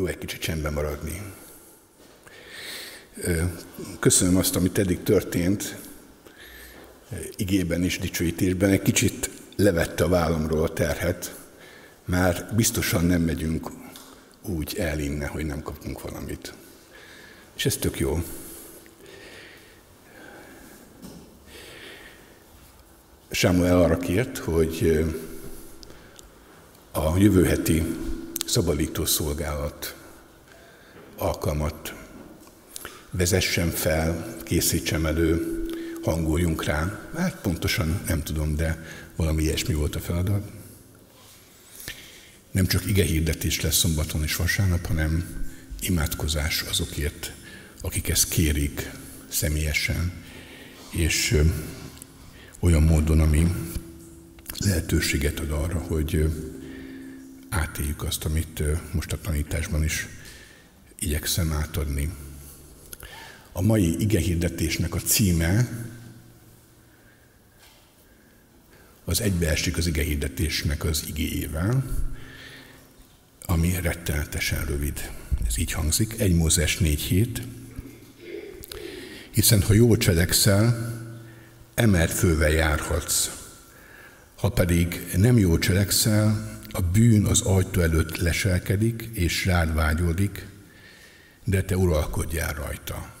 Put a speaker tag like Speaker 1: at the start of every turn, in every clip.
Speaker 1: jó egy kicsit csendben maradni. Köszönöm azt, amit eddig történt, igében és dicsőítésben. Egy kicsit levette a vállamról a terhet, már biztosan nem megyünk úgy el innen, hogy nem kapunk valamit. És ez tök jó. Sámuel arra kért, hogy a jövő heti szabadító szolgálat alkalmat vezessen fel, készítsem elő, hangoljunk rá. Hát pontosan nem tudom, de valami ilyesmi volt a feladat. Nem csak ige hirdetés lesz szombaton és vasárnap, hanem imádkozás azokért, akik ezt kérik személyesen, és olyan módon, ami lehetőséget ad arra, hogy átéljük azt, amit most a tanításban is igyekszem átadni. A mai igehirdetésnek a címe az egybeesik az igehirdetésnek az igéjével, ami rettenetesen rövid. Ez így hangzik, 1 Mózes 4 hét. Hiszen ha jól cselekszel, emelt fővel járhatsz. Ha pedig nem jól cselekszel, a bűn az ajtó előtt leselkedik és rád vágyódik, de te uralkodjál rajta.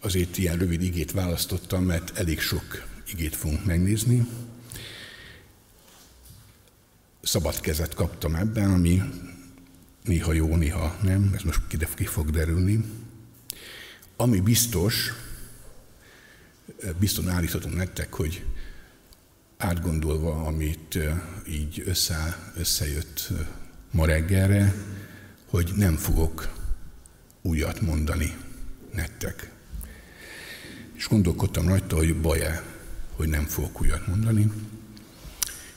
Speaker 1: Azért ilyen rövid igét választottam, mert elég sok igét fogunk megnézni. Szabad kezet kaptam ebben, ami néha jó, néha nem, ez most ki fog derülni. Ami biztos, biztos állíthatom nektek, hogy átgondolva, amit így össze, összejött ma reggelre, hogy nem fogok újat mondani nektek. És gondolkodtam rajta, hogy baj-e, hogy nem fogok újat mondani,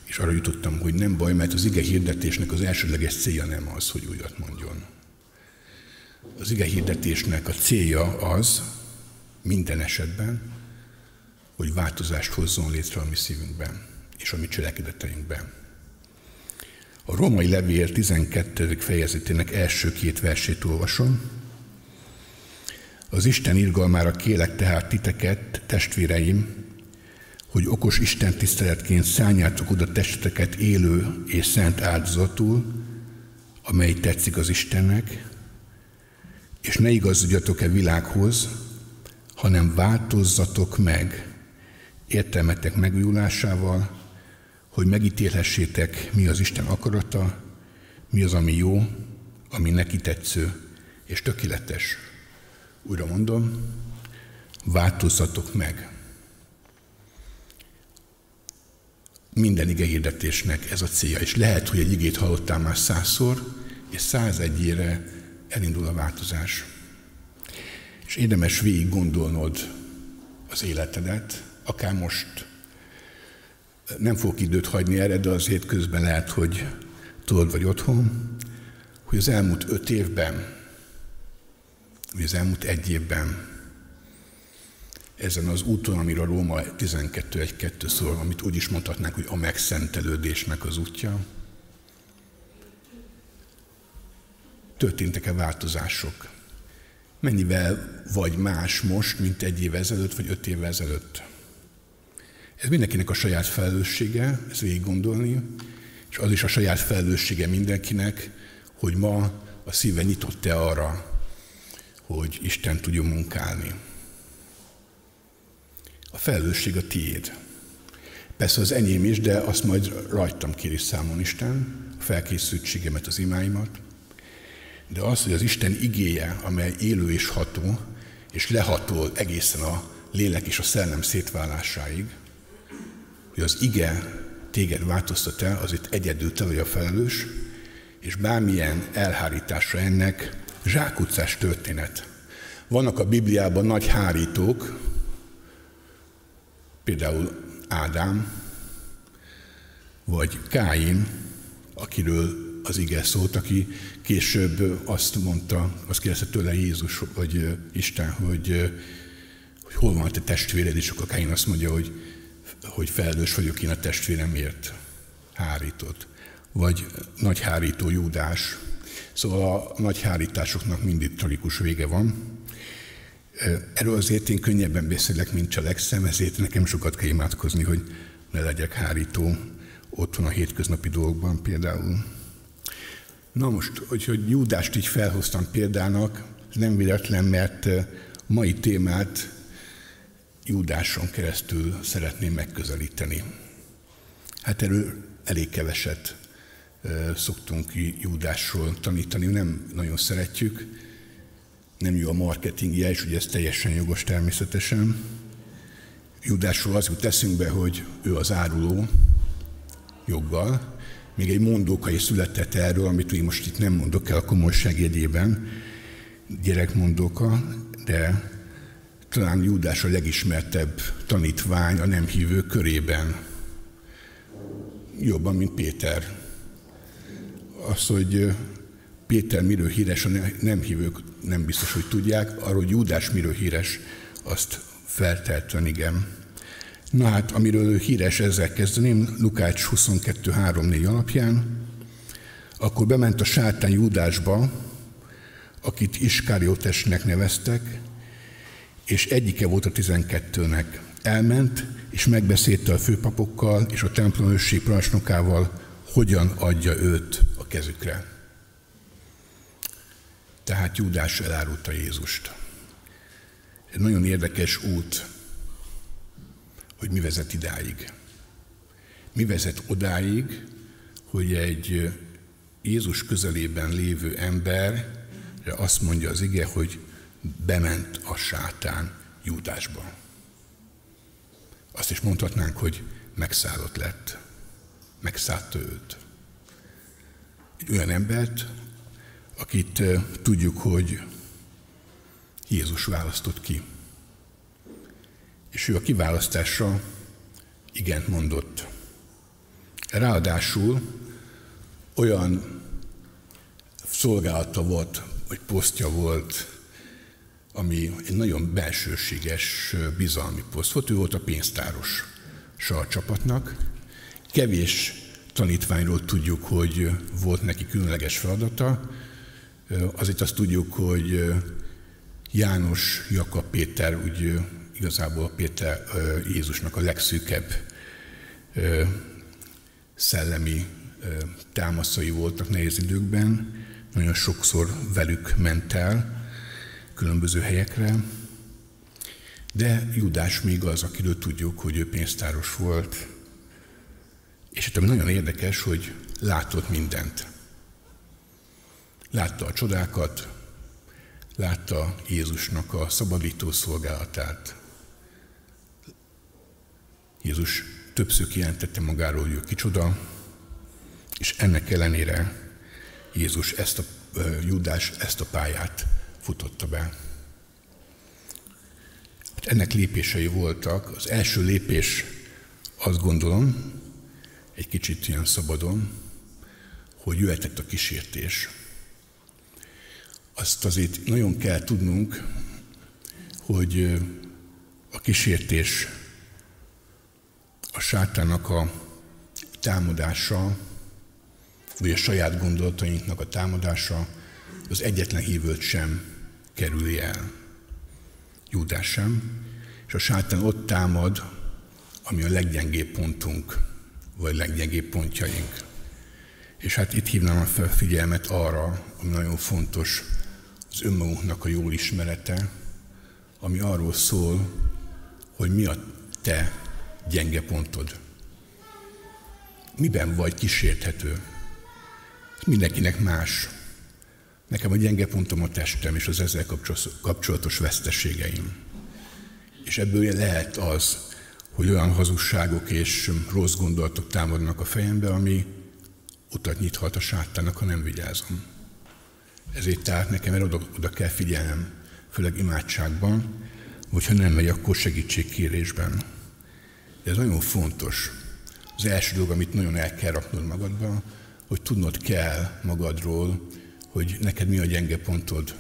Speaker 1: és arra jutottam, hogy nem baj, mert az ige hirdetésnek az elsődleges célja nem az, hogy újat mondjon. Az ige hirdetésnek a célja az, minden esetben, hogy változást hozzon létre a mi szívünkben és a mi cselekedeteinkben. A római levél 12. fejezetének első két versét olvasom. Az Isten irgalmára kélek tehát titeket, testvéreim, hogy okos Isten tiszteletként szálljátok oda testeteket élő és szent áldozatul, amely tetszik az Istennek, és ne igazodjatok-e világhoz, hanem változzatok meg értelmetek megújulásával, hogy megítélhessétek, mi az Isten akarata, mi az, ami jó, ami neki tetsző és tökéletes. Újra mondom, változzatok meg. Minden ige hirdetésnek ez a célja, és lehet, hogy egy igét hallottál már százszor, és százegyére elindul a változás. És érdemes végig gondolnod az életedet, akár most nem fogok időt hagyni erre, de azért közben lehet, hogy tudod vagy otthon, hogy az elmúlt öt évben, vagy az elmúlt egy évben ezen az úton, amiről Róma 12.1.2 szól, amit úgy is mondhatnánk, hogy a megszentelődésnek az útja, történtek-e változások? Mennyivel vagy más most, mint egy év ezelőtt, vagy öt év ezelőtt? Ez mindenkinek a saját felelőssége, ezt végig gondolni, és az is a saját felelőssége mindenkinek, hogy ma a szíve nyitott-e arra, hogy Isten tudjon munkálni. A felelősség a tiéd. Persze az enyém is, de azt majd rajtam kéri számon Isten, a felkészültségemet, az imáimat. De az, hogy az Isten igéje, amely élő és ható, és lehatol egészen a lélek és a szellem szétválásáig, hogy az ige téged változtat el, az itt egyedül te vagy a felelős, és bármilyen elhárításra ennek zsákutcás történet. Vannak a Bibliában nagy hárítók, például Ádám, vagy Káin, akiről az ige szólt, aki később azt mondta, azt kérdezte tőle Jézus, vagy Isten, hogy, hogy hol van a te testvéred, és akkor Káin azt mondja, hogy hogy felelős vagyok én a testvéremért hárított. Vagy nagy hárító Júdás. Szóval a nagy hárításoknak mindig tragikus vége van. Erről azért én könnyebben beszélek, mint cselekszem, ezért nekem sokat kell imádkozni, hogy ne legyek hárító otthon a hétköznapi dolgokban például. Na most, hogy, hogy Júdást így felhoztam példának, nem véletlen, mert mai témát Júdáson keresztül szeretném megközelíteni. Hát erről elég keveset szoktunk Júdásról tanítani, nem nagyon szeretjük, nem jó a marketingje, és ugye ez teljesen jogos természetesen. Júdásról az jut eszünkbe, hogy ő az áruló, joggal. Még egy mondóka is született erről, amit én most itt nem mondok el a komolyság jegyében, gyerekmondóka, de talán Júdás a legismertebb tanítvány a nem hívő körében. Jobban, mint Péter. Az, hogy Péter miről híres, a nem hívők nem biztos, hogy tudják, arról, hogy Júdás miről híres, azt felteltően igen. Na hát, amiről ő híres, ezzel kezdeném, Lukács 22.3.4 alapján, akkor bement a sátán Júdásba, akit Iskáriotesnek neveztek, és egyike volt a tizenkettőnek. Elment, és megbeszélte a főpapokkal és a templom ősség parancsnokával, hogyan adja őt a kezükre. Tehát Júdás elárulta Jézust. Egy nagyon érdekes út, hogy mi vezet idáig. Mi vezet odáig, hogy egy Jézus közelében lévő ember azt mondja az ige, hogy bement a sátán Júdásba. Azt is mondhatnánk, hogy megszállott lett. Megszállta őt. Egy olyan embert, akit tudjuk, hogy Jézus választott ki. És ő a kiválasztásra igent mondott. Ráadásul olyan szolgálata volt, vagy posztja volt, ami egy nagyon belsőséges, bizalmi poszt volt. Ő volt a pénztáros a csapatnak. Kevés tanítványról tudjuk, hogy volt neki különleges feladata. Azért azt tudjuk, hogy János, Jakab, Péter úgy igazából Péter Jézusnak a legszűkebb szellemi támaszai voltak nehéz időkben, nagyon sokszor velük ment el különböző helyekre, de Judás még az, akiről tudjuk, hogy ő pénztáros volt, és itt nagyon érdekes, hogy látott mindent. Látta a csodákat, látta Jézusnak a szabadító szolgálatát, Jézus többször kijelentette magáról, hogy ő kicsoda, és ennek ellenére Jézus ezt a Judás ezt a pályát futotta be. Hát ennek lépései voltak. Az első lépés, azt gondolom, egy kicsit ilyen szabadon, hogy jöhetett a kísértés. Azt azért nagyon kell tudnunk, hogy a kísértés a sátának a támadása, vagy a saját gondolatainknak a támadása az egyetlen hívőt sem kerüli el. Júdás sem. És a sátán ott támad, ami a leggyengébb pontunk, vagy leggyengébb pontjaink. És hát itt hívnám a figyelmet arra, ami nagyon fontos, az önmagunknak a jól ismerete, ami arról szól, hogy mi a te gyenge pontod? Miben vagy kísérthető? Mindenkinek más. Nekem a gyenge pontom a testem és az ezzel kapcsolatos veszteségeim. És ebből lehet az, hogy olyan hazugságok és rossz gondolatok támadnak a fejembe, ami utat nyithat a sátának, ha nem vigyázom. Ezért tehát nekem el oda, oda kell figyelnem, főleg imádságban, hogyha nem megy, akkor segítségkérésben. De ez nagyon fontos. Az első dolog, amit nagyon el kell raknod magadba, hogy tudnod kell magadról, hogy neked mi a gyenge pontod.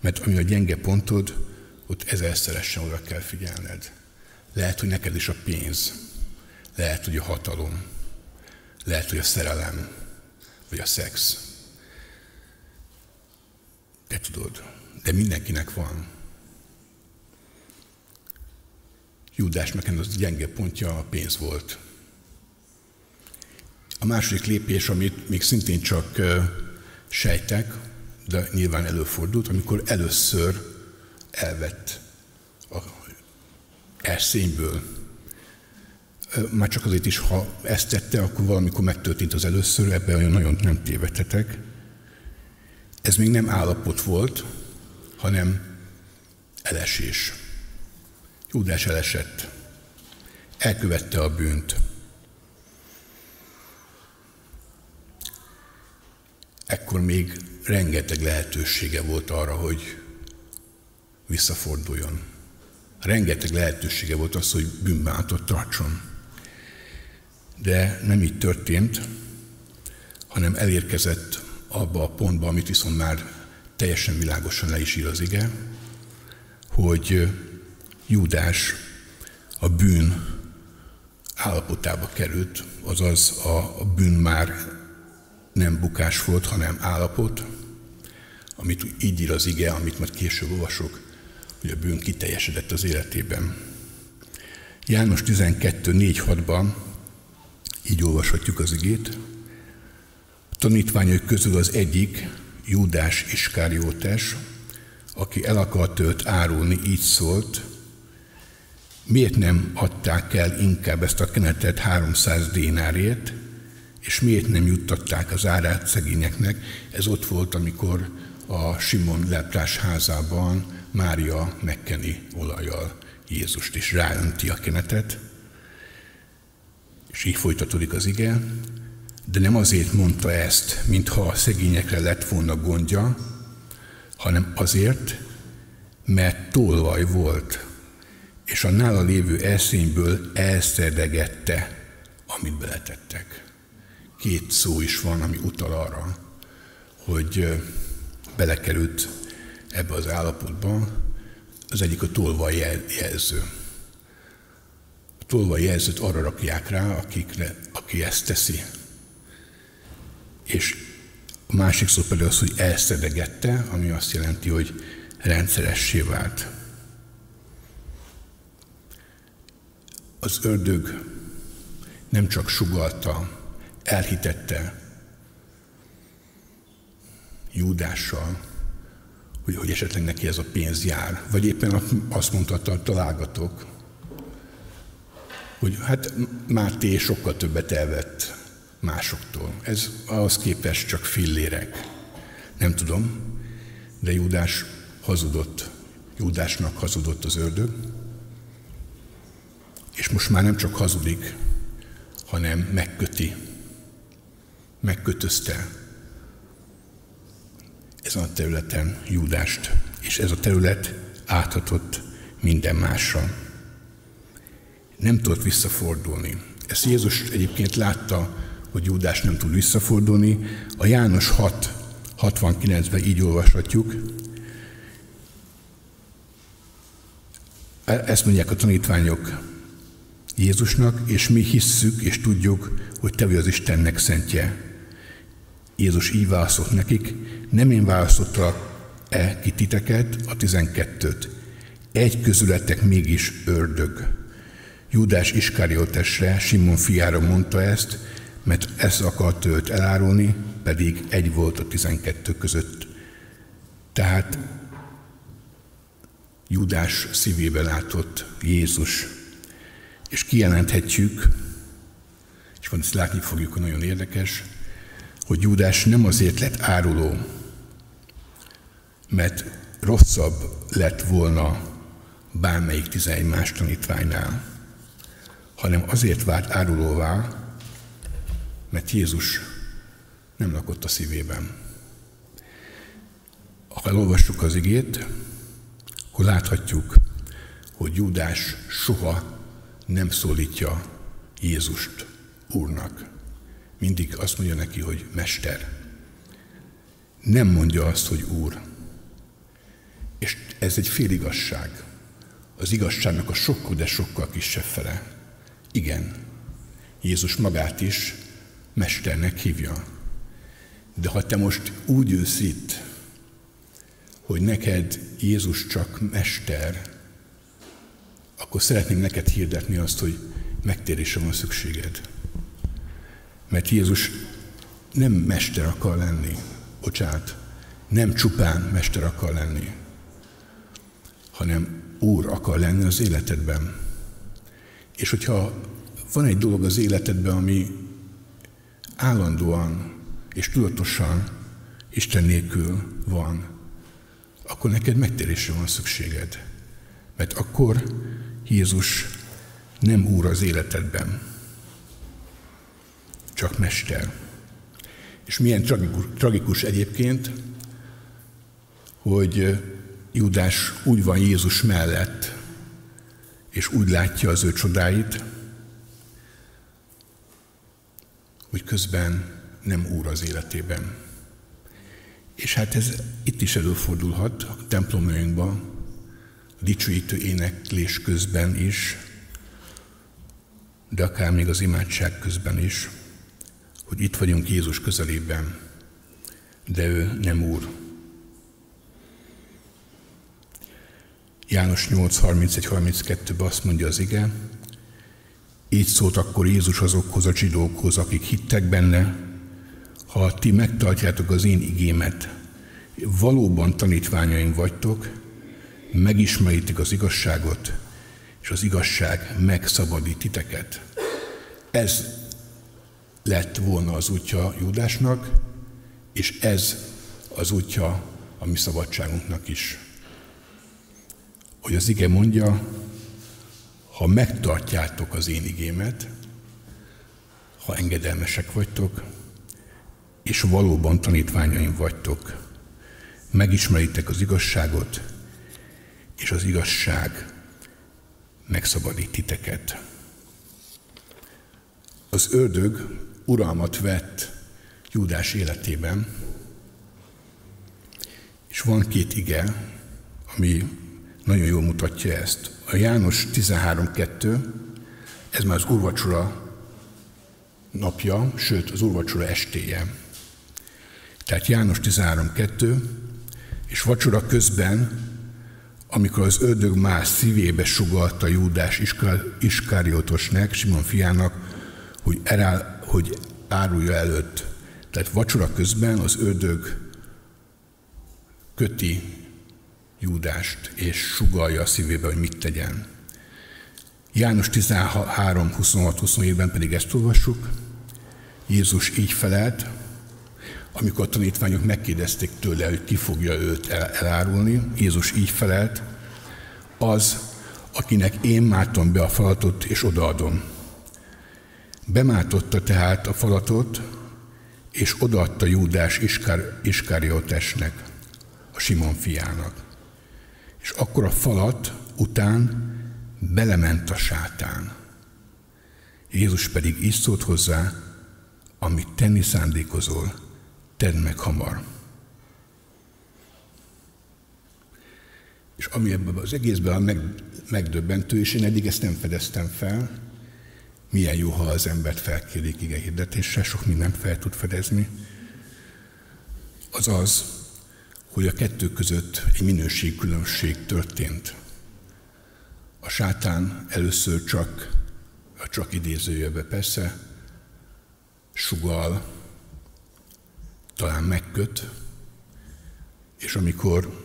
Speaker 1: Mert ami a gyenge pontod, ott ezerszeresen oda kell figyelned. Lehet, hogy neked is a pénz, lehet, hogy a hatalom, lehet, hogy a szerelem, vagy a szex. Te tudod, de mindenkinek van. Júdásnak az gyenge pontja a pénz volt. A második lépés, amit még szintén csak sejtek, de nyilván előfordult, amikor először elvett a erszényből. Már csak azért is, ha ezt tette, akkor valamikor megtörtént az először, ebben olyan nagyon nem tévedtetek. Ez még nem állapot volt, hanem elesés. Júdás elesett. Elkövette a bűnt. Ekkor még rengeteg lehetősége volt arra, hogy visszaforduljon. Rengeteg lehetősége volt az, hogy bűnbánatot tartson. De nem így történt, hanem elérkezett abba a pontba, amit viszont már teljesen világosan le is ír az ige, hogy Júdás a bűn állapotába került, azaz a bűn már nem bukás volt, hanem állapot, amit így ír az ige, amit majd később olvasok, hogy a bűn kiteljesedett az életében. János 12, 4, 6-ban így olvashatjuk az igét. Tanítványok közül az egyik, Júdás Iskáriótes, aki el akart őt árulni, így szólt, miért nem adták el inkább ezt a kenetet 300 dénárért, és miért nem juttatták az árát szegényeknek? Ez ott volt, amikor a Simon leprás házában Mária megkeni olajjal Jézust, és ráönti a kenetet, és így folytatódik az ige, de nem azért mondta ezt, mintha a szegényekre lett volna gondja, hanem azért, mert tolvaj volt, és a nála lévő eszényből elszerdegette, amit beletettek. Két szó is van, ami utal arra, hogy belekerült ebbe az állapotba. Az egyik a tolvaj jelző. A tolvaj jelzőt arra rakják rá, akikre, aki ezt teszi. És a másik szó pedig az, hogy elszedegette, ami azt jelenti, hogy rendszeressé vált. Az ördög nem csak sugalta, elhitette Júdással, hogy, hogy esetleg neki ez a pénz jár. Vagy éppen azt mondta, találgatok, hogy hát Máté sokkal többet elvett másoktól. Ez ahhoz képest csak fillérek. Nem tudom, de Júdás hazudott. Júdásnak hazudott az ördög, és most már nem csak hazudik, hanem megköti, megkötözte ezen a területen Júdást, és ez a terület áthatott minden másra. Nem tudott visszafordulni. Ezt Jézus egyébként látta, hogy Júdás nem tud visszafordulni. A János 6, 69-ben így olvashatjuk. Ezt mondják a tanítványok Jézusnak, és mi hisszük és tudjuk, hogy te vagy az Istennek szentje. Jézus így válaszolt nekik, nem én választottalak-e ki titeket, a tizenkettőt. Egy közületek mégis ördög. Júdás Iskáriotesre, Simon fiára mondta ezt, mert ezt akart őt elárulni, pedig egy volt a tizenkettő között. Tehát Júdás szívébe látott Jézus. És kijelenthetjük, és van ezt látni fogjuk, hogy nagyon érdekes, hogy Júdás nem azért lett áruló, mert rosszabb lett volna bármelyik tizenegy más tanítványnál, hanem azért vált árulóvá, mert Jézus nem lakott a szívében. Ha elolvassuk az igét, akkor láthatjuk, hogy Júdás soha nem szólítja Jézust Úrnak. Mindig azt mondja neki, hogy Mester. Nem mondja azt, hogy Úr. És ez egy féligasság. Az igazságnak a sokkal, de sokkal kisebb fele. Igen, Jézus magát is mesternek hívja. De ha te most úgy ülsz itt, hogy neked Jézus csak mester, akkor szeretném neked hirdetni azt, hogy megtérésre van szükséged. Mert Jézus nem mester akar lenni, bocsánat, nem csupán mester akar lenni, hanem Úr akar lenni az életedben. És hogyha van egy dolog az életedben, ami állandóan és tudatosan Isten nélkül van, akkor neked megtérésre van szükséged. Mert akkor Jézus nem úr az életedben, csak mester. És milyen tragikus, tragikus egyébként, hogy Judás úgy van Jézus mellett, és úgy látja az ő csodáit, hogy közben nem úr az életében. És hát ez itt is előfordulhat a templomainkban, a dicsőítő éneklés közben is, de akár még az imádság közben is, hogy itt vagyunk Jézus közelében, de ő nem Úr. János 8.31-32-ben azt mondja az ige, így szólt akkor Jézus azokhoz a zsidókhoz, akik hittek benne, ha ti megtartjátok az én igémet, valóban tanítványaim vagytok, megismeritek az igazságot, és az igazság megszabadít titeket. Ez lett volna az útja Júdásnak, és ez az útja a mi szabadságunknak is. Hogy az ige mondja, ha megtartjátok az én igémet, ha engedelmesek vagytok, és valóban tanítványaim vagytok, megismeritek az igazságot, és az igazság megszabadít titeket. Az ördög uralmat vett Júdás életében, és van két ige, ami nagyon jól mutatja ezt. A János 13.2, ez már az urvacsora napja, sőt az urvacsora estéje. Tehát János 13.2, és vacsora közben amikor az ördög más szívébe sugalta Júdás Iskáriotosnek, Simon fiának, hogy, erál, hogy árulja előtt. Tehát vacsora közben az ördög köti Júdást, és sugalja a szívébe, hogy mit tegyen. János 13, 26, 27-ben pedig ezt olvassuk. Jézus így felelt, amikor a tanítványok megkérdezték tőle, hogy ki fogja őt elárulni, Jézus így felelt, az, akinek én mártom be a falatot, és odaadom. Bemártotta tehát a falatot, és odaadta Júdás Iskár, Iskáriotesnek, a Simon fiának. És akkor a falat után belement a sátán. Jézus pedig így szólt hozzá, amit tenni szándékozol, tedd meg hamar. És ami ebben az egészben a meg, megdöbbentő, és én eddig ezt nem fedeztem fel, milyen jó, ha az embert felkérik ige hirdetésre, sok mindent fel tud fedezni, az az, hogy a kettő között egy minőségkülönbség történt. A sátán először csak, a csak idézőjebe persze, sugal, talán megköt, és amikor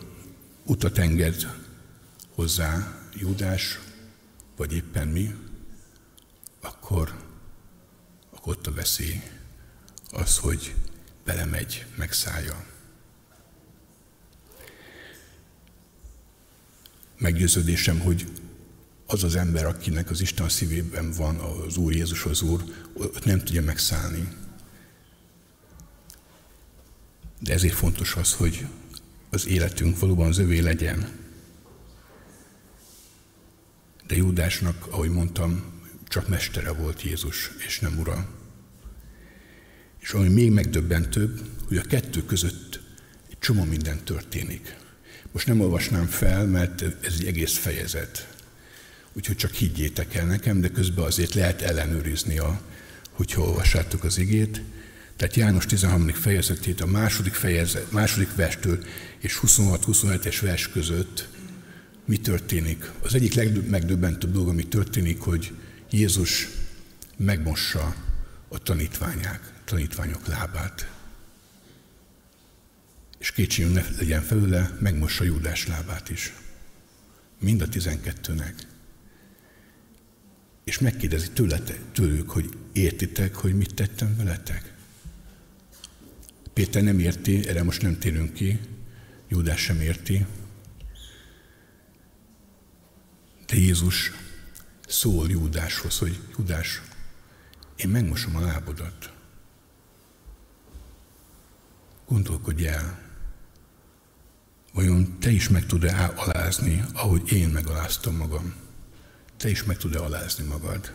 Speaker 1: utat enged hozzá Júdás, vagy éppen mi, akkor, akkor ott a veszély az, hogy belemegy, megszállja. Meggyőződésem, hogy az az ember, akinek az Isten szívében van, az Úr Jézus az Úr, ott nem tudja megszállni. De ezért fontos az, hogy az életünk valóban az övé legyen. De Júdásnak, ahogy mondtam, csak mestere volt Jézus, és nem ura. És ami még megdöbbentőbb, hogy a kettő között egy csomó minden történik. Most nem olvasnám fel, mert ez egy egész fejezet. Úgyhogy csak higgyétek el nekem, de közben azért lehet ellenőrizni, a, hogyha olvassátok az igét. Tehát János 13. fejezetét a második, fejezet, második verstől és 26-27-es vers között mi történik? Az egyik legmegdöbbentőbb dolog, ami történik, hogy Jézus megmossa a tanítványák, tanítványok lábát. És kétségünk ne legyen felőle, megmossa Júdás lábát is. Mind a tizenkettőnek. És megkérdezi tőlete, tőlük, hogy értitek, hogy mit tettem veletek? Péter nem érti, erre most nem térünk ki, Júdás sem érti, de Jézus szól Júdáshoz, hogy Júdás, én megmosom a lábodat. Gondolkodj el, vajon te is meg tud-e alázni, ahogy én megaláztam magam? Te is meg tud-e alázni magad?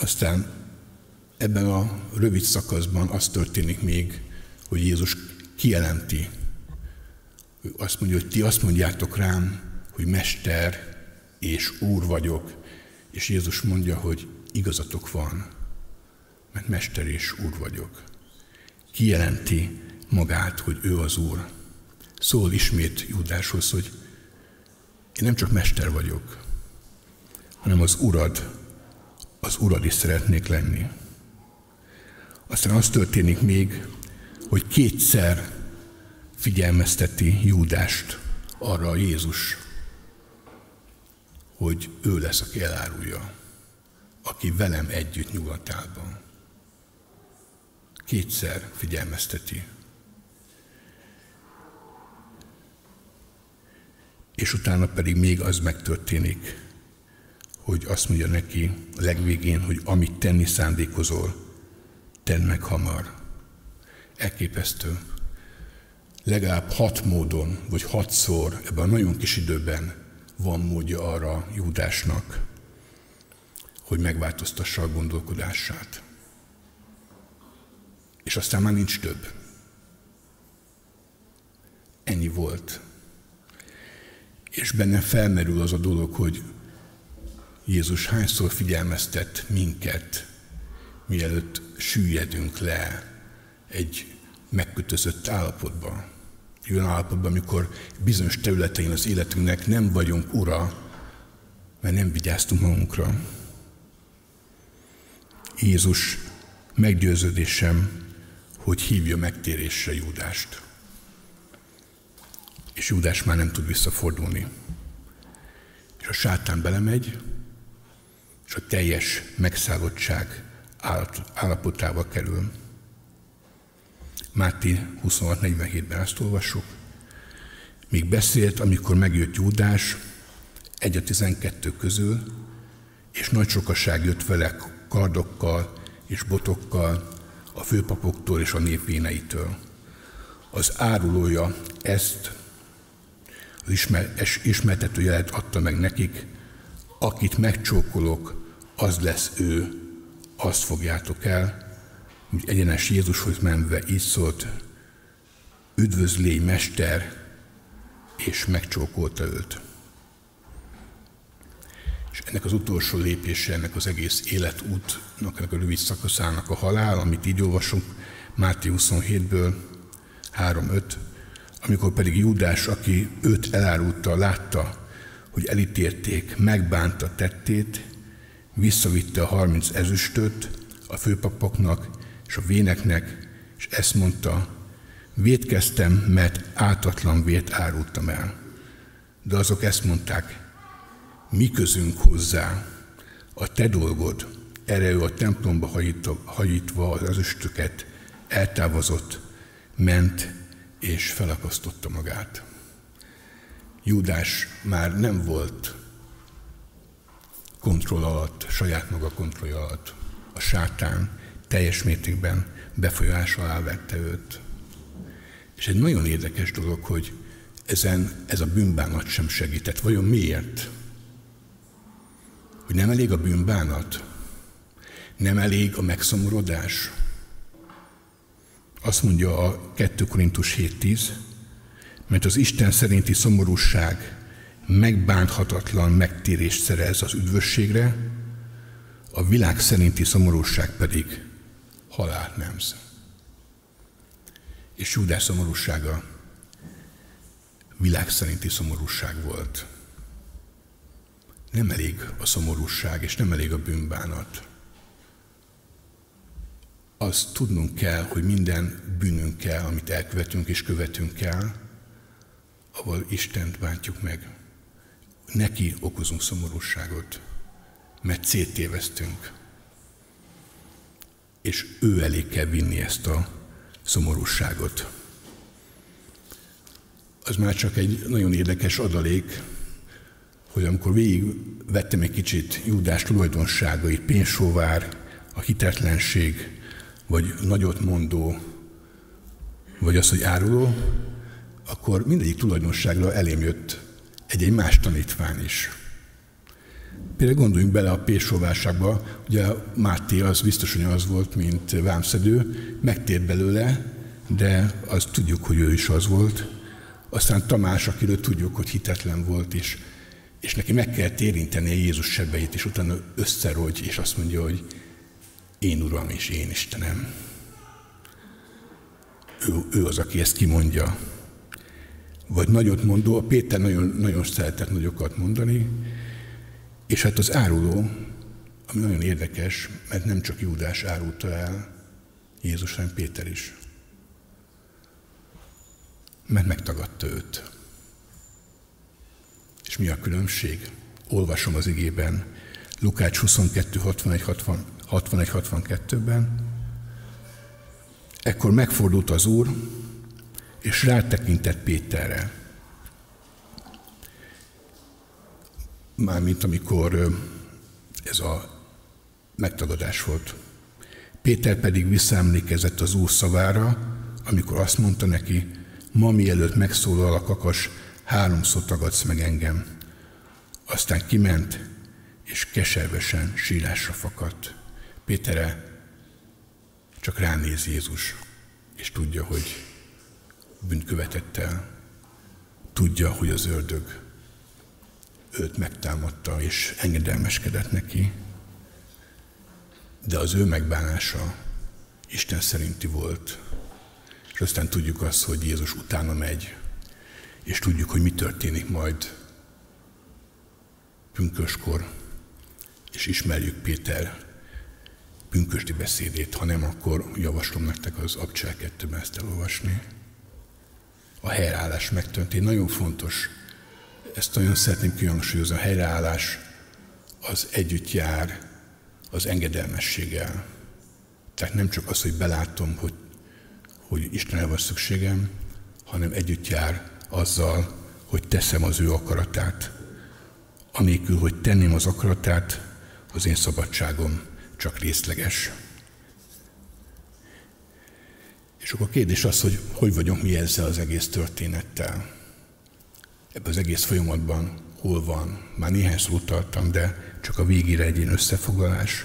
Speaker 1: Aztán ebben a rövid szakaszban az történik még, hogy Jézus kijelenti, azt mondja, hogy ti azt mondjátok rám, hogy mester és úr vagyok, és Jézus mondja, hogy igazatok van, mert mester és úr vagyok. Kijelenti magát, hogy ő az úr. Szól ismét Júdáshoz, hogy én nem csak mester vagyok, hanem az urad, az urad is szeretnék lenni. Aztán az történik még, hogy kétszer figyelmezteti Júdást arra a Jézus, hogy ő lesz, aki elárulja, aki velem együtt nyugatában. Kétszer figyelmezteti. És utána pedig még az megtörténik, hogy azt mondja neki a legvégén, hogy amit tenni szándékozol, tedd meg hamar. Elképesztő. Legalább hat módon, vagy hatszor ebben a nagyon kis időben van módja arra Júdásnak, hogy megváltoztassa a gondolkodását. És aztán már nincs több. Ennyi volt. És benne felmerül az a dolog, hogy Jézus hányszor figyelmeztet minket, mielőtt süllyedünk le egy megkötözött állapotba. Egy olyan állapotban, amikor bizonyos területein az életünknek nem vagyunk ura, mert nem vigyáztunk magunkra. Jézus meggyőződésem, hogy hívja megtérésre Júdást. És Júdás már nem tud visszafordulni. És a sátán belemegy, és a teljes megszállottság állapotába kerül. Máté 26.47-ben ezt olvassuk. Még beszélt, amikor megjött Júdás, egy a tizenkettő közül, és nagy sokaság jött vele kardokkal és botokkal a főpapoktól és a népvéneitől. Az árulója ezt az ismertető jelet adta meg nekik, akit megcsókolok, az lesz ő, azt fogjátok el, hogy egyenes Jézushoz menve így szólt, üdvözlégy mester, és megcsókolta őt. És ennek az utolsó lépése, ennek az egész életútnak, ennek a rövid szakaszának a halál, amit így olvasunk Máté 27-ből, 3-5, amikor pedig Júdás, aki őt elárulta, látta, hogy elítélték, megbánta tettét, visszavitte a harminc ezüstöt a főpapoknak és a véneknek, és ezt mondta, védkeztem, mert átatlan vért árultam el. De azok ezt mondták, mi közünk hozzá, a te dolgod, erre ő a templomba hajítva az ezüstöket eltávozott, ment és felakasztotta magát. Júdás már nem volt kontroll alatt, saját maga kontroll alatt. A sátán teljes mértékben befolyás alá vette őt. És egy nagyon érdekes dolog, hogy ezen ez a bűnbánat sem segített. Vajon miért? Hogy nem elég a bűnbánat? Nem elég a megszomorodás? Azt mondja a 2 Korintus 7.10, mert az Isten szerinti szomorúság megbánthatatlan megtérést szerez az üdvösségre, a világ szerinti szomorúság pedig halált nemz. És Júdás szomorúsága világ szerinti szomorúság volt. Nem elég a szomorúság, és nem elég a bűnbánat. Azt tudnunk kell, hogy minden bűnünkkel, amit elkövetünk és követünk el, ahol Istent bántjuk meg. Neki okozunk szomorúságot, mert széttéveztünk. És ő elé kell vinni ezt a szomorúságot. Az már csak egy nagyon érdekes adalék, hogy amikor végig vettem egy kicsit Júdás tulajdonságait, pénzsóvár, a hitetlenség, vagy nagyot mondó, vagy az, hogy áruló, akkor mindegyik tulajdonságra elém jött egy-egy más tanítvány is. Például gondoljunk bele a Pérsóválságba, ugye Máté az biztos, hogy az volt, mint vámszedő, megtért belőle, de azt tudjuk, hogy ő is az volt. Aztán Tamás, akiről tudjuk, hogy hitetlen volt, és, és neki meg kell érinteni a Jézus sebeit, és utána összerogy, és azt mondja, hogy én Uram és én Istenem. Ő, ő az, aki ezt kimondja. Vagy nagyot mondó, a Péter nagyon, nagyon szeretett nagyokat mondani, és hát az áruló, ami nagyon érdekes, mert nem csak Júdás árulta el Jézus, hanem Péter is. Mert megtagadta őt. És mi a különbség? Olvasom az igében, Lukács 22, 61, 60, 61-62-ben. Ekkor megfordult az Úr, és rátekintett Péterre. Mármint amikor ez a megtagadás volt. Péter pedig visszaemlékezett az Úr szavára, amikor azt mondta neki, ma mielőtt megszólal a kakas, háromszor tagadsz meg engem. Aztán kiment, és keservesen sírásra fakadt. Pétere csak ránéz Jézus, és tudja, hogy bűnt követett el. Tudja, hogy az ördög őt megtámadta, és engedelmeskedett neki. De az ő megbánása Isten szerinti volt. És aztán tudjuk azt, hogy Jézus utána megy, és tudjuk, hogy mi történik majd pünköskor, és ismerjük Péter pünkösdi beszédét, ha nem, akkor javaslom nektek az Abcsel 2 ezt elolvasni. A helyreállás megtörtént. Nagyon fontos, ezt nagyon szeretném kihangsúlyozni, a helyreállás az együtt jár az engedelmességgel. Tehát nem csak az, hogy belátom, hogy, hogy Istenre van szükségem, hanem együtt jár azzal, hogy teszem az ő akaratát. Anélkül, hogy tenném az akaratát, az én szabadságom csak részleges. És akkor a kérdés az, hogy hogy vagyunk mi ezzel az egész történettel. Ebben az egész folyamatban hol van. Már néhányszor utaltam, de csak a végére egy ilyen összefoglalás.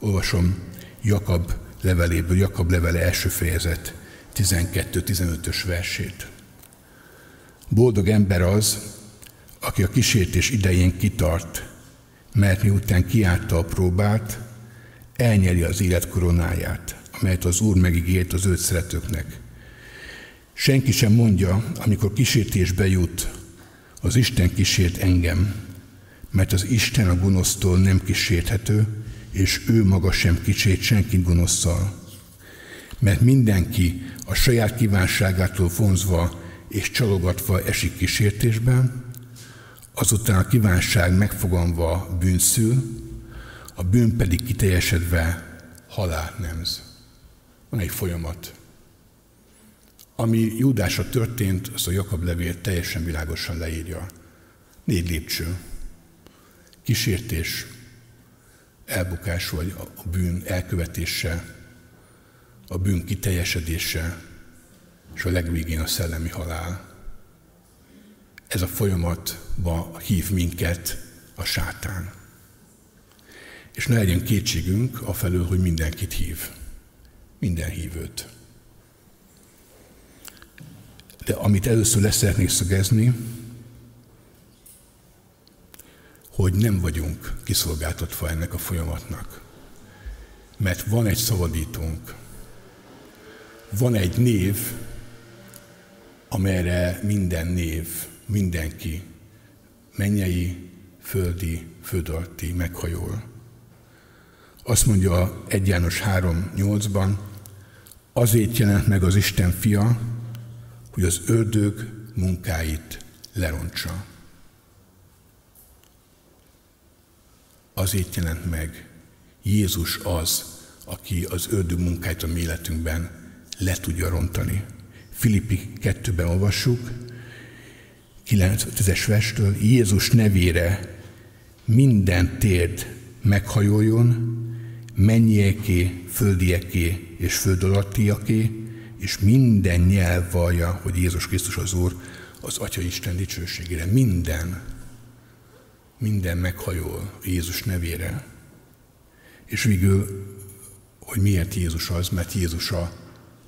Speaker 1: Olvasom Jakab leveléből, Jakab levele első fejezet 12-15-ös versét. Boldog ember az, aki a kísértés idején kitart, mert miután kiállta a próbát, elnyeri az élet koronáját, amelyet az Úr megígért az őt szeretőknek. Senki sem mondja, amikor kísértésbe jut, az Isten kísért engem, mert az Isten a gonosztól nem kísérthető, és ő maga sem kísért senki gonoszszal. Mert mindenki a saját kívánságától vonzva és csalogatva esik kísértésben, azután a kívánság megfogalmva bűnszül, a bűn pedig kiteljesedve halált nemz. Van egy folyamat. Ami Júdásra történt, azt a Jakab levél teljesen világosan leírja. Négy lépcső. Kísértés, elbukás vagy a bűn elkövetése, a bűn kiteljesedése, és a legvégén a szellemi halál. Ez a folyamatba hív minket a sátán. És ne legyen kétségünk afelől, hogy mindenkit hív. Minden hívőt. De amit először lesz szeretnék szögezni, hogy nem vagyunk kiszolgáltatva ennek a folyamatnak. Mert van egy szabadítónk. Van egy név, amelyre minden név, mindenki, mennyei, földi, földalatti meghajol. Azt mondja 1 János 3.8-ban, azért jelent meg az Isten fia, hogy az ördög munkáit lerontsa. Azért jelent meg Jézus az, aki az ördög munkáit a mi életünkben le tudja rontani. Filippi 2-ben olvassuk, 9-es verstől, Jézus nevére minden térd meghajoljon, mennyieké, földieké és föld alattiaké, és minden nyelv vallja, hogy Jézus Krisztus az Úr az Atya Isten dicsőségére. Minden, minden meghajol Jézus nevére. És végül, hogy miért Jézus az? Mert Jézus a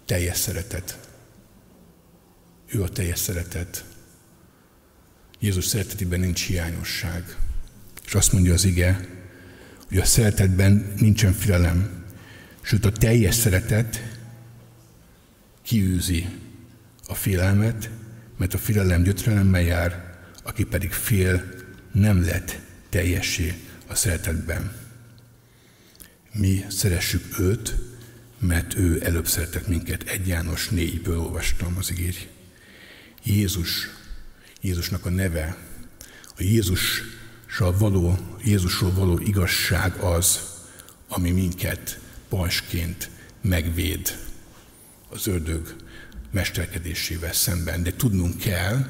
Speaker 1: teljes szeretet. Ő a teljes szeretet. Jézus szeretetében nincs hiányosság. És azt mondja az ige, hogy a szeretetben nincsen félelem, sőt a teljes szeretet kiűzi a félelmet, mert a félelem gyötrelemmel jár, aki pedig fél, nem lett teljessé a szeretetben. Mi szeressük őt, mert ő előbb szeretett minket. Egy János négyből olvastam az ígér. Jézus, Jézusnak a neve, a Jézussal való, Jézusról való igazság az, ami minket pajsként megvéd az ördög mesterkedésével szemben. De tudnunk kell,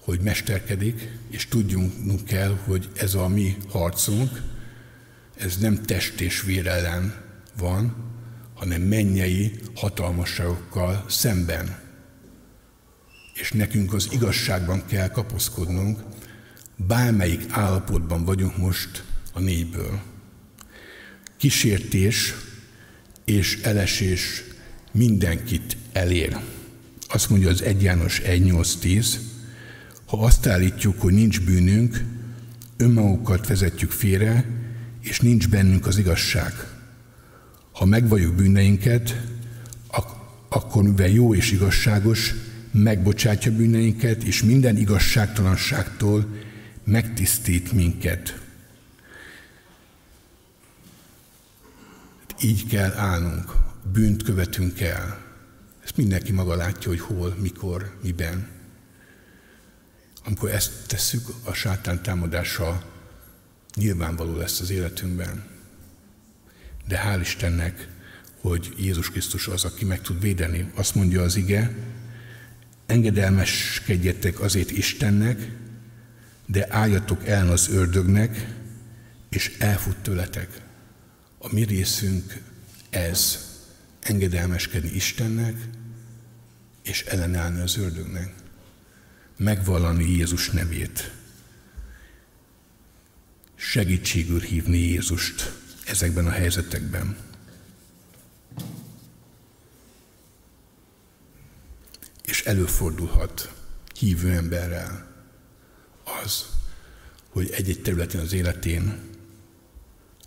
Speaker 1: hogy mesterkedik, és tudjunk kell, hogy ez a mi harcunk, ez nem test és vér ellen van, hanem mennyei hatalmasságokkal szemben. És nekünk az igazságban kell kapaszkodnunk, bármelyik állapotban vagyunk most a négyből. Kísértés és elesés mindenkit elér. Azt mondja az 1 János 1.8.10, ha azt állítjuk, hogy nincs bűnünk, önmagukat vezetjük félre, és nincs bennünk az igazság. Ha megvalljuk bűneinket, ak- akkor mivel jó és igazságos, megbocsátja bűneinket, és minden igazságtalanságtól megtisztít minket. Így kell állnunk bűnt követünk el. Ezt mindenki maga látja, hogy hol, mikor, miben. Amikor ezt tesszük, a sátán támadása nyilvánvaló lesz az életünkben. De hál' Istennek, hogy Jézus Krisztus az, aki meg tud védeni. Azt mondja az ige, engedelmeskedjetek azért Istennek, de álljatok el az ördögnek, és elfut tőletek. A mi részünk ez engedelmeskedni Istennek, és ellenállni az ördögnek. Megvallani Jézus nevét. Segítségül hívni Jézust ezekben a helyzetekben. És előfordulhat hívő emberrel az, hogy egy-egy területen az életén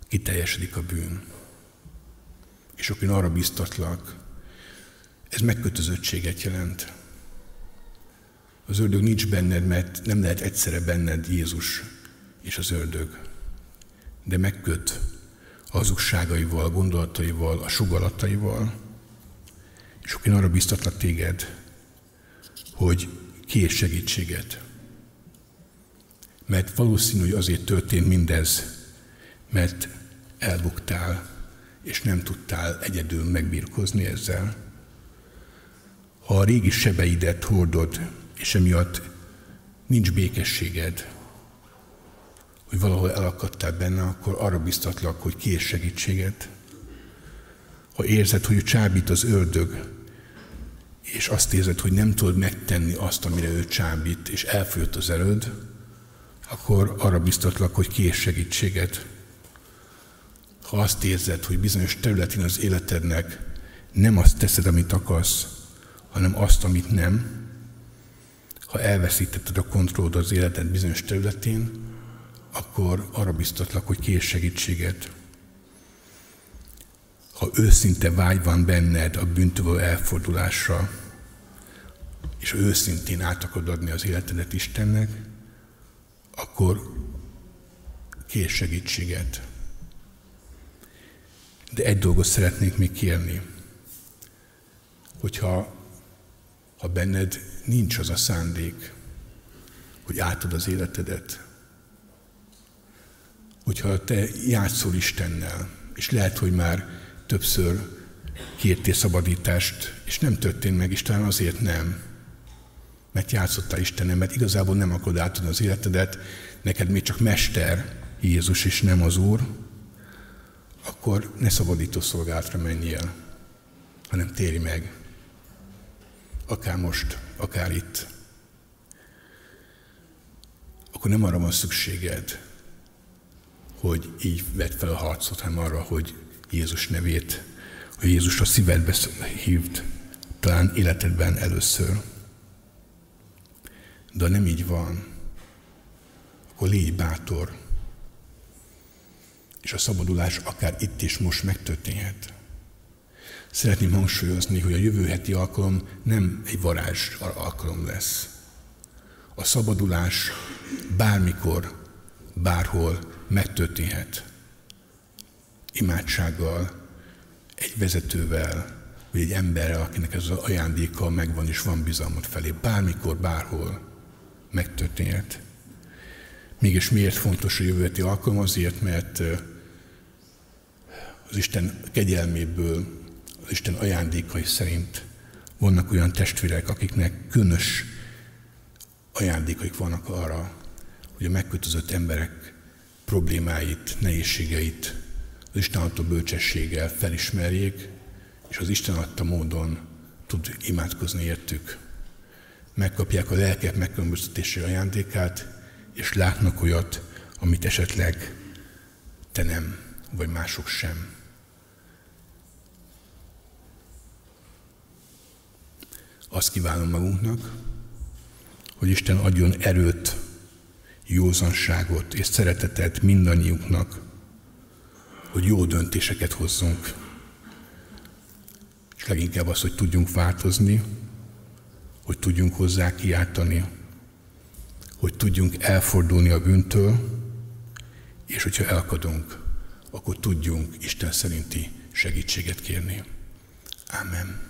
Speaker 1: kiteljesedik a bűn és akik arra biztatlak, ez megkötözöttséget jelent. Az ördög nincs benned, mert nem lehet egyszerre benned Jézus és az ördög. De megköt hazugságaival, gondolataival, a sugalataival, és akik arra biztatlak téged, hogy kér segítséget. Mert valószínű, hogy azért történt mindez, mert elbuktál, és nem tudtál egyedül megbírkozni ezzel. Ha a régi sebeidet hordod, és emiatt nincs békességed, hogy valahol elakadtál benne, akkor arra biztatlak, hogy kér segítséget. Ha érzed, hogy csábít az ördög, és azt érzed, hogy nem tudod megtenni azt, amire ő csábít, és elfolyott az erőd, akkor arra biztatlak, hogy kér segítséget ha azt érzed, hogy bizonyos területén az életednek nem azt teszed, amit akarsz, hanem azt, amit nem, ha elveszítetted a kontrollod az életed bizonyos területén, akkor arra biztatlak, hogy kér segítséget. ha őszinte vágy van benned a bűntől elfordulásra, és őszintén át akarod adni az életedet Istennek, akkor kér segítséget. De egy dolgot szeretnék még kérni, hogyha ha benned nincs az a szándék, hogy átad az életedet, hogyha te játszol Istennel, és lehet, hogy már többször kértél szabadítást, és nem történt meg, és talán azért nem, mert játszottál Istenem, mert igazából nem akarod átadni az életedet, neked még csak mester Jézus is nem az Úr, akkor ne szabadító szolgálatra menjél, hanem térj meg. Akár most, akár itt. Akkor nem arra van szükséged, hogy így vedd fel a harcot, hanem arra, hogy Jézus nevét, hogy Jézus a szívedbe hívd, talán életedben először. De nem így van, akkor légy bátor, és a szabadulás akár itt és most megtörténhet. Szeretném hangsúlyozni, hogy a jövő heti alkalom nem egy varázs alkalom lesz. A szabadulás bármikor, bárhol megtörténhet. Imádsággal, egy vezetővel, vagy egy emberrel, akinek ez az ajándéka megvan és van bizalmat felé. Bármikor, bárhol megtörténhet. Mégis miért fontos a jövőti alkalom? Azért, mert az Isten kegyelméből, az Isten ajándékai szerint vannak olyan testvérek, akiknek különös ajándékaik vannak arra, hogy a megkötözött emberek problémáit, nehézségeit az Isten adta bölcsességgel felismerjék, és az Isten adta módon tud imádkozni értük. Megkapják a lelkek megkülönböztetési ajándékát, és látnak olyat, amit esetleg te nem, vagy mások sem. Azt kívánom magunknak, hogy Isten adjon erőt, józanságot és szeretetet mindannyiunknak, hogy jó döntéseket hozzunk. És leginkább az, hogy tudjunk változni, hogy tudjunk hozzá kiáltani, hogy tudjunk elfordulni a bűntől, és hogyha elakadunk, akkor tudjunk Isten szerinti segítséget kérni. Amen.